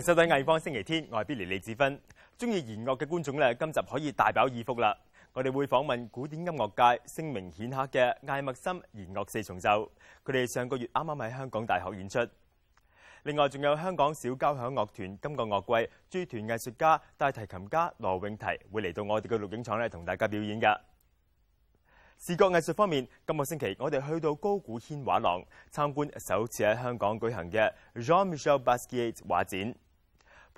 收睇艺方星期天，我系 Billy 李子芬，中意弦乐嘅观众咧，今集可以大饱耳福啦！我哋会访问古典音乐界声名显赫嘅艾默森弦乐四重奏，佢哋上个月啱啱喺香港大学演出。另外，仲有香港小交响乐团今个乐季，驻团艺术家大提琴家罗永提会嚟到我哋嘅录影厂咧，同大家表演噶。视觉艺术方面，今个星期我哋去到高古轩画廊参观首次喺香港举行嘅 Jean Michel Basquiat 画展。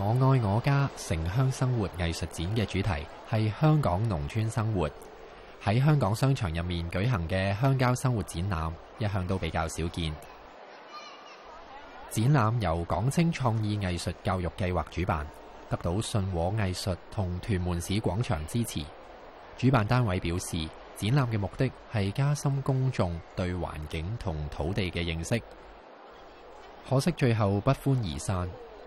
我爱我家城乡生活艺术展嘅主题系香港农村生活，喺香港商场入面举行嘅乡郊生活展览一向都比较少见。展览由港青创意艺术教育计划主办，得到信和艺术同屯门市广场支持。主办单位表示，展览嘅目的系加深公众对环境同土地嘅认识。可惜最后不欢而散。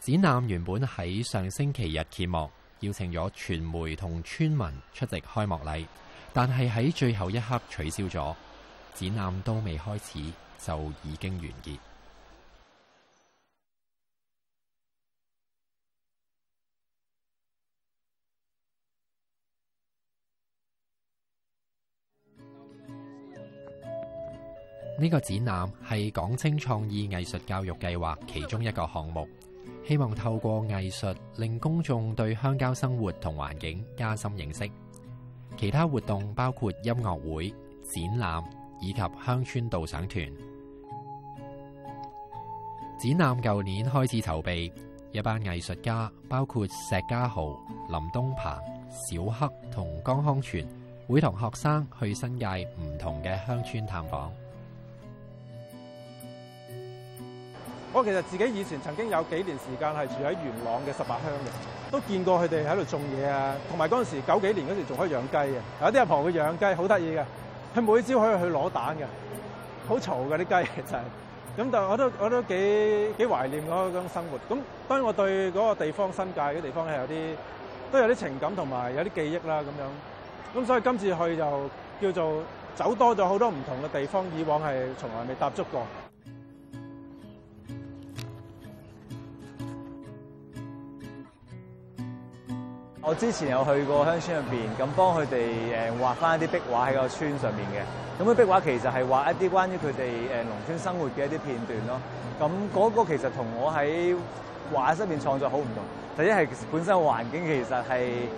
展覽原本喺上星期日揭幕，邀請咗傳媒同村民出席開幕禮，但系喺最後一刻取消咗，展覽都未開始就已經完結。呢個展覽係港清創意藝術教育計劃其中一個項目。希望透过艺术令公众对乡郊生活同环境加深认识。其他活动包括音乐会、展览以及乡村导赏团。展览旧年开始筹备，一班艺术家包括石家豪、林东鹏、小黑同江康全，会同学生去新界唔同嘅乡村探访。我其實自己以前曾經有幾年時間係住喺元朗嘅十八鄉嘅，都見過佢哋喺度種嘢啊，同埋嗰陣時九幾年嗰時仲可以養雞嘅，有啲阿婆佢養雞，好得意嘅，佢每朝可以去攞蛋嘅，好嘈嘅啲雞其係咁。但我都我都幾幾懷念嗰種生活。咁當然我對嗰個地方新界嘅地方係有啲都有啲情感同埋有啲記憶啦咁樣。咁所以今次去就叫做走多咗好多唔同嘅地方，以往係從來未踏足過。我之前有去过乡村入边，咁帮佢哋诶画翻一啲壁画喺个村上面嘅。咁啲壁画其实系画一啲关于佢哋诶农村生活嘅一啲片段咯。咁嗰个其实同我喺画入边创作好唔同。第一系本身环境其实系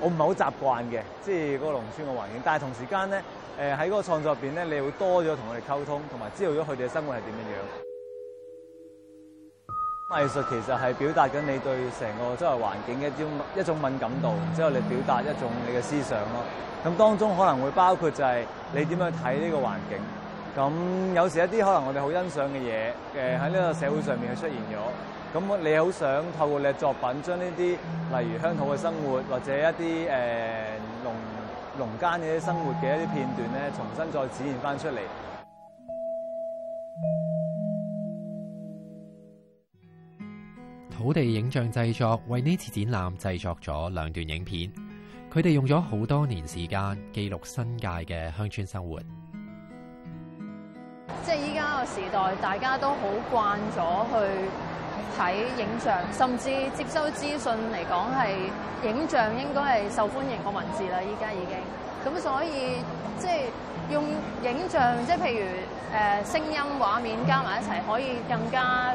我唔系好习惯嘅，即系个农村嘅环境。但系同时间咧，诶喺嗰个创作入边咧，你会多咗同佢哋沟通，同埋知道咗佢哋嘅生活系点样样。藝術其實係表達緊你對成個周圍環境一啲一種敏感度，之後你表達一種你嘅思想咯。咁當中可能會包括就係你點樣睇呢個環境。咁有時一啲可能我哋好欣賞嘅嘢，誒喺呢個社會上面出現咗，咁你好想透過你嘅作品將呢啲，例如鄉土嘅生活或者一啲誒農農間嘅生活嘅一啲片段咧，重新再展現翻出嚟。土地影像制作为呢次展览制作咗两段影片，佢哋用咗好多年时间记录新界嘅乡村生活。即系依家个时代，大家都好惯咗去睇影像，甚至接收资讯嚟讲系影像应该系受欢迎过文字啦。依家已经咁，所以即系用影像，即系譬如诶声音、画面加埋一齐，可以更加。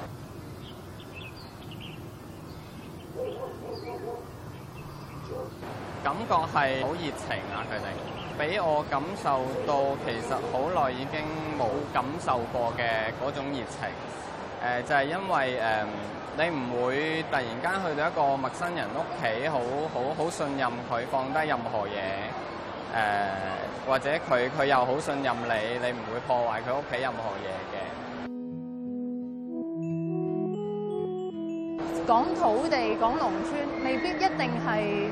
感覺係好熱情啊！佢哋俾我感受到其實好耐已經冇感受過嘅嗰種熱情。誒就係因為誒你唔會突然間去到一個陌生人屋企，好好好信任佢，放低任何嘢。誒或者佢佢又好信任你，你唔會破壞佢屋企任何嘢嘅。講土地，講農村，未必一定係。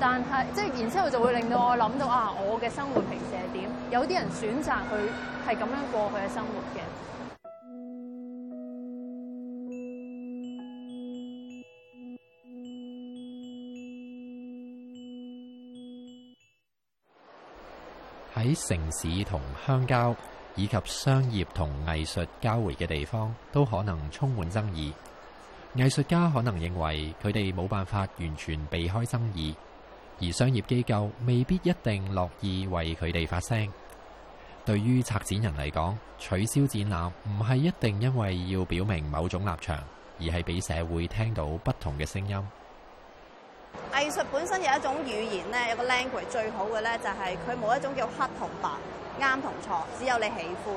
但係，即係然之後就會令到我諗到啊！我嘅生活平時係點？有啲人選擇佢係咁樣過佢嘅生活嘅。喺城市同鄉郊，以及商業同藝術交匯嘅地方，都可能充滿爭議。藝術家可能認為佢哋冇辦法完全避開爭議。而商業機構未必一定樂意為佢哋發聲。對於策展人嚟講，取消展覽唔係一定因為要表明某種立場，而係俾社會聽到不同嘅聲音。藝術本身有一種語言咧，有個 language 最好嘅咧，就係佢冇一種叫黑同白、啱同錯，只有你喜歡。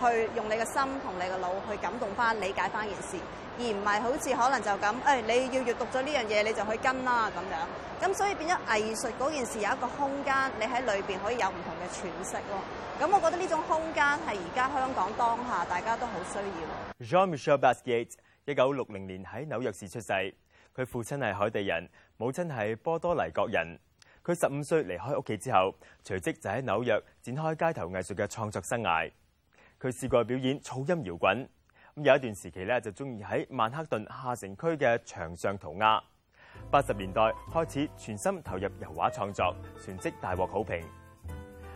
去用你嘅心同你嘅脑去感动翻、理解翻件事，而唔系好似可能就咁诶，你要阅读咗呢样嘢，你就去跟啦咁样。咁所以变咗艺术嗰件事有一个空间，你喺里边可以有唔同嘅诠释咯。咁我觉得呢种空间系而家香港当下大家都好需要。John Michel Baskeat，一九六零年喺纽约市出世，佢父亲系海地人，母亲系波多黎各人。佢十五岁离开屋企之后，随即就喺纽约展开街头艺术嘅创作生涯。佢試過表演噪音搖滾，咁有一段時期咧就中意喺曼克頓下城區嘅牆上塗鴉。八十年代開始全心投入油畫創作，全職大獲好評。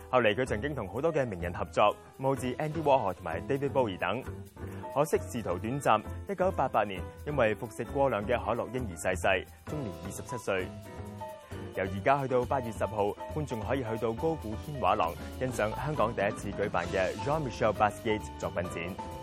後嚟佢曾經同好多嘅名人合作，冒字 Andy Warhol 同埋 David Bowie 等。可惜仕途短暫，一九八八年因為服食過量嘅海洛嬰兒逝世，終年二十七歲。由而家去到八月十號，觀眾可以去到高古軒畫廊欣賞香港第一次舉辦嘅 j o n m i c h e l l b a s k e a t 作品展。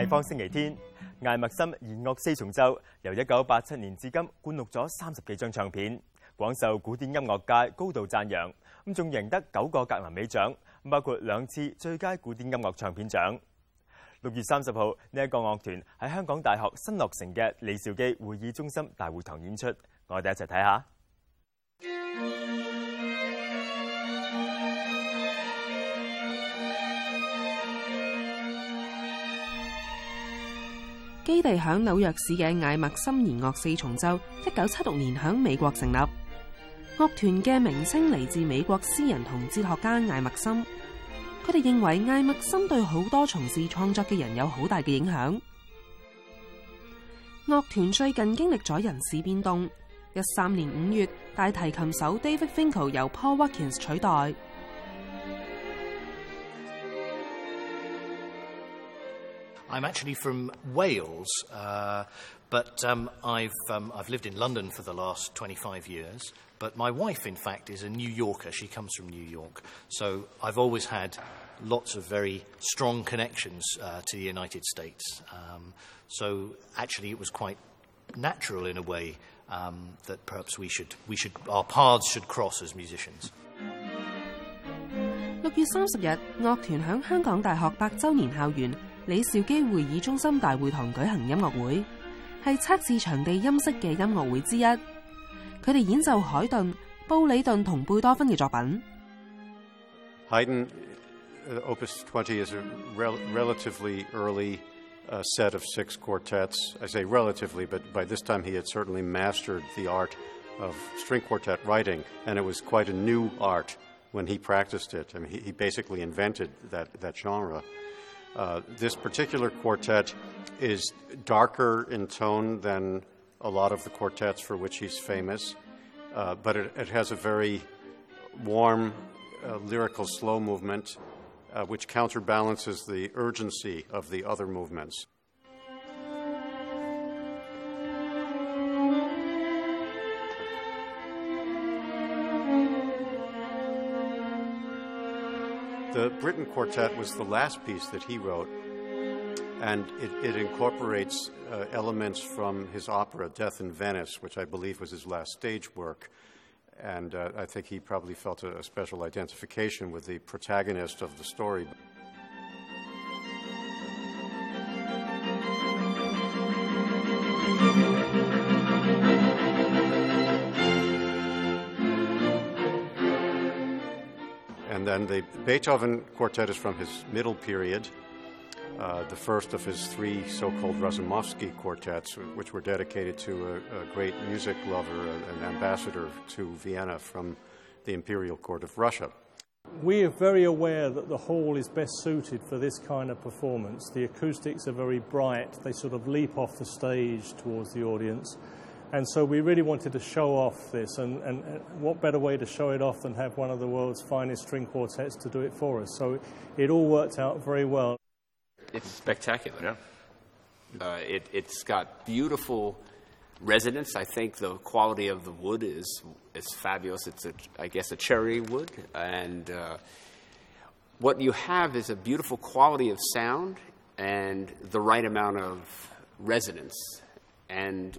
艺方星期天，艾默森弦乐四重奏由一九八七年至今灌录咗三十几张唱片，广受古典音乐界高度赞扬，咁仲赢得九个格林美奖，包括两次最佳古典音乐唱片奖。六月三十号呢一个乐团喺香港大学新乐城嘅李兆基会议中心大会堂演出，我哋一齐睇下。基地响纽约市嘅艾默森弦乐四重奏，一九七六年响美国成立。乐团嘅名称嚟自美国诗人同哲学家艾默森。佢哋认为艾默森对好多从事创作嘅人有好大嘅影响。乐团最近经历咗人事变动，一三年五月大提琴手 David f i n k e l 由 Paul Watkins 取代。I'm actually from Wales, uh, but um, I've, um, I've lived in London for the last 25 years. But my wife, in fact, is a New Yorker. She comes from New York. So I've always had lots of very strong connections uh, to the United States. Um, so actually, it was quite natural in a way um, that perhaps we should, we should, our paths should cross as musicians. 六月三十日，樂團響香港大學百週年校園李兆基会议中心大会堂举行音乐会，系测试场地音色嘅音乐会之一。佢哋演奏海顿、布里顿同贝多芬嘅作品。Haydn uh, Opus 20 is a relatively early uh, set of six quartets. I say relatively, but by this time he had certainly mastered the art of string quartet writing, and it was quite a new art when he practiced it. I mean, he basically invented that, that genre. Uh, this particular quartet is darker in tone than a lot of the quartets for which he's famous, uh, but it, it, has a very warm uh, lyrical slow movement, uh, which counterbalances the urgency of the other movements. The Britain Quartet was the last piece that he wrote, and it, it incorporates uh, elements from his opera, Death in Venice, which I believe was his last stage work. And uh, I think he probably felt a, a special identification with the protagonist of the story. the Beethoven quartet is from his middle period, uh, the first of his three so-called Razumovsky quartets, uh, which were dedicated to a, a great music lover, an ambassador to Vienna from the imperial court of Russia. We are very aware that the hall is best suited for this kind of performance. The acoustics are very bright, they sort of leap off the stage towards the audience. And so we really wanted to show off this, and, and, what better way to show it off than have one of the world's finest string quartets to do it for us? So it all worked out very well. It's spectacular. Yeah. Uh, it, it's got beautiful resonance. I think the quality of the wood is is fabulous. It's a, I guess a cherry wood, and uh, what you have is a beautiful quality of sound and the right amount of resonance. And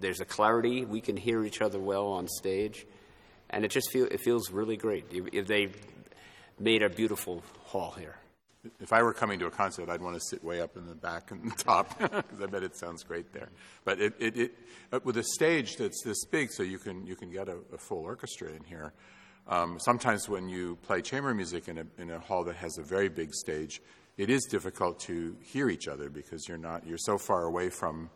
there's a clarity. We can hear each other well on stage, and it just feel, it feels really great. They made a beautiful hall here. If I were coming to a concert, I'd want to sit way up in the back and the top because I bet it sounds great there. But it, it, it, uh, with a stage that's this big, so you can you can get a, a full orchestra in here. Um, sometimes when you play chamber music in a, in a hall that has a very big stage, it is difficult to hear each other because you're not you're so far away from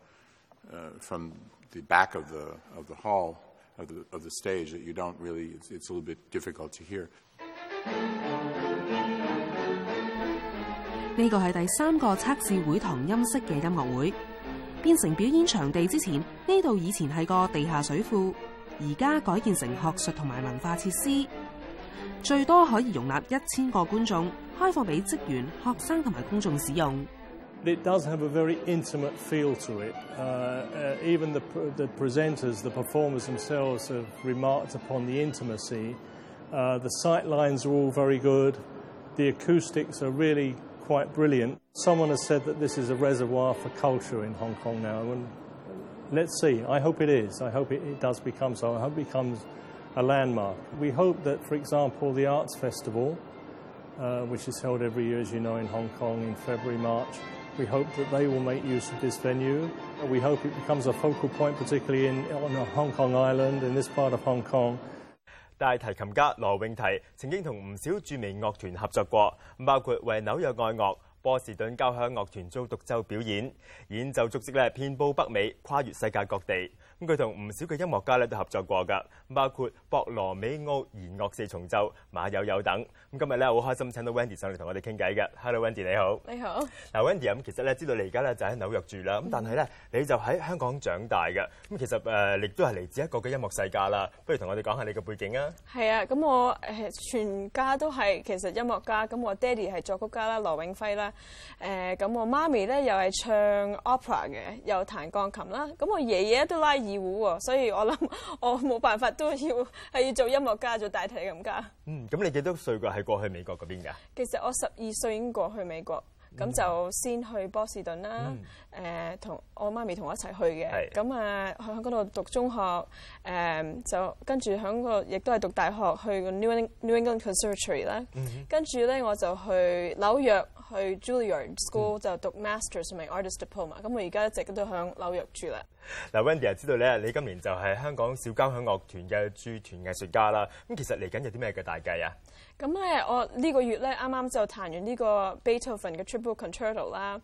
呢个系第三个测试会堂音色嘅音乐会，变成表演场地之前，呢度以前系个地下水库，而家改建成学术同埋文化设施，最多可以容纳一千个观众，开放俾职员、学生同埋公众使用。it does have a very intimate feel to it. Uh, uh, even the, the, presenters, the performers themselves, have remarked upon the intimacy. Uh, the sight lines are all very good. The acoustics are really quite brilliant. Someone has said that this is a reservoir for culture in Hong Kong now, and let's see. I hope it is. I hope it, it does become so. I hope it becomes a landmark. We hope that, for example, the Arts Festival, uh, which is held every year, as you know, in Hong Kong in February, March, we hope that they will make use of this venue. We hope it becomes a focal point, particularly in, on Hong Kong Island, in this part of Hong Kong. 大提琴家罗永提曾经同唔少著名乐团合作过，包括为纽约爱乐、波士顿交响乐团做独奏表演。演奏足迹咧，遍布北美，跨越世界各地。咁佢同唔少嘅音樂家咧都合作過㗎，包括博羅美奧弦樂四重奏、馬友友等。咁今日咧好開心請到 Wendy 上嚟同我哋傾偈嘅。Hello，Wendy 你好。你好。嗱，Wendy 咁其實咧知道你而家咧就喺紐約住啦，咁但係咧你就喺香港長大嘅。咁其實誒亦都係嚟自一個嘅音樂世界啦，不如同我哋講下你嘅背景啊。係啊，咁我誒全家都係其實音樂家，咁我爹哋係作曲家啦，羅永輝啦。誒咁我媽咪咧又係唱 opera 嘅，又彈鋼琴啦。咁我爺爺都拉。二胡喎，所以我谂 我冇办法都要系要做音乐家，做大提琴家。嗯，咁你几多岁噶？系过去美国嗰边噶？其实我十二岁已经过去美国。咁就先去波士頓啦，誒同我媽咪同我一齊去嘅。咁啊，響嗰度讀中學，誒就跟住響個亦都係讀大學去個 New England Conservatory 啦。跟住咧，我就去紐約去 Julia School 就讀 master 嘅名 artist diploma。咁我而家一直都響紐約住啦。嗱，Wendy 啊，知道你啊，你今年就係香港小交響樂團嘅駐團藝術家啦。咁其實嚟緊有啲咩嘅大計啊？咁咧，我呢個月咧啱啱就彈完呢個 Beethoven 嘅 Triple Concerto 啦。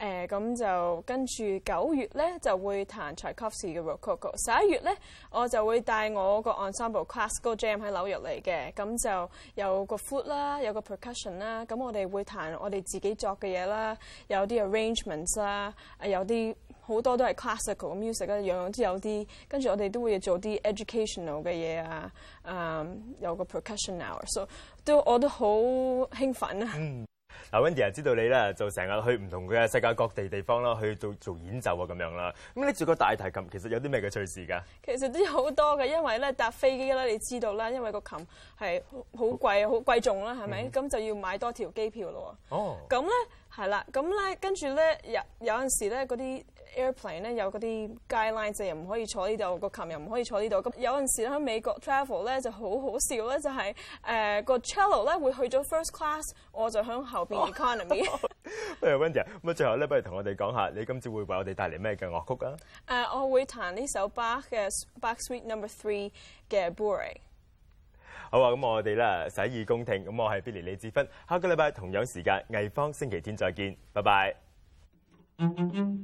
誒，咁就跟住九月咧就會彈柴可夫斯嘅 r o c k o 十一月咧，我就會帶我個 ensemble classical jam 喺紐約嚟嘅。咁就有個 f o o t 啦，有個 percussion 啦。咁我哋會彈我哋自己作嘅嘢啦，有啲 arrangements 啊，有啲。好多都係 classical music 啊，樣樣都有啲。跟住我哋都會做啲 educational 嘅嘢啊，誒有個 percussion hour，所以都我都好興奮啊！嗯，嗱，Wendy 啊，知道你咧就成日去唔同嘅世界各地地方啦，去做做演奏啊咁樣啦。咁你住個大提琴，其實有啲咩嘅趣事㗎？其實都有好多嘅，因為咧搭飛機咧，你知道啦，因為個琴係好貴、好貴重啦，係咪？咁就要買多條機票咯。哦。咁咧係啦，咁咧跟住咧有有陣時咧嗰啲。airplane 咧有嗰啲 guidelines，又唔可以坐呢度，個琴又唔可以坐呢度。咁有陣時咧喺美國 travel 咧就好好笑咧，就係誒個 t r a e l l o 咧會去咗 first class，我就喺後邊 economy。不如 Wendy 咁啊最後咧，不如同我哋講下你今次會為我哋帶嚟咩嘅樂曲啊？誒，我會彈呢首 Bach 嘅 Bach Suite Number Three 嘅 b o u r e 好啊，咁我哋咧洗耳恭聽。咁我係 Billy 李志芬，下個禮拜同樣時間藝芳星期天再見，拜拜。Thank you.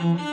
Mm-hmm.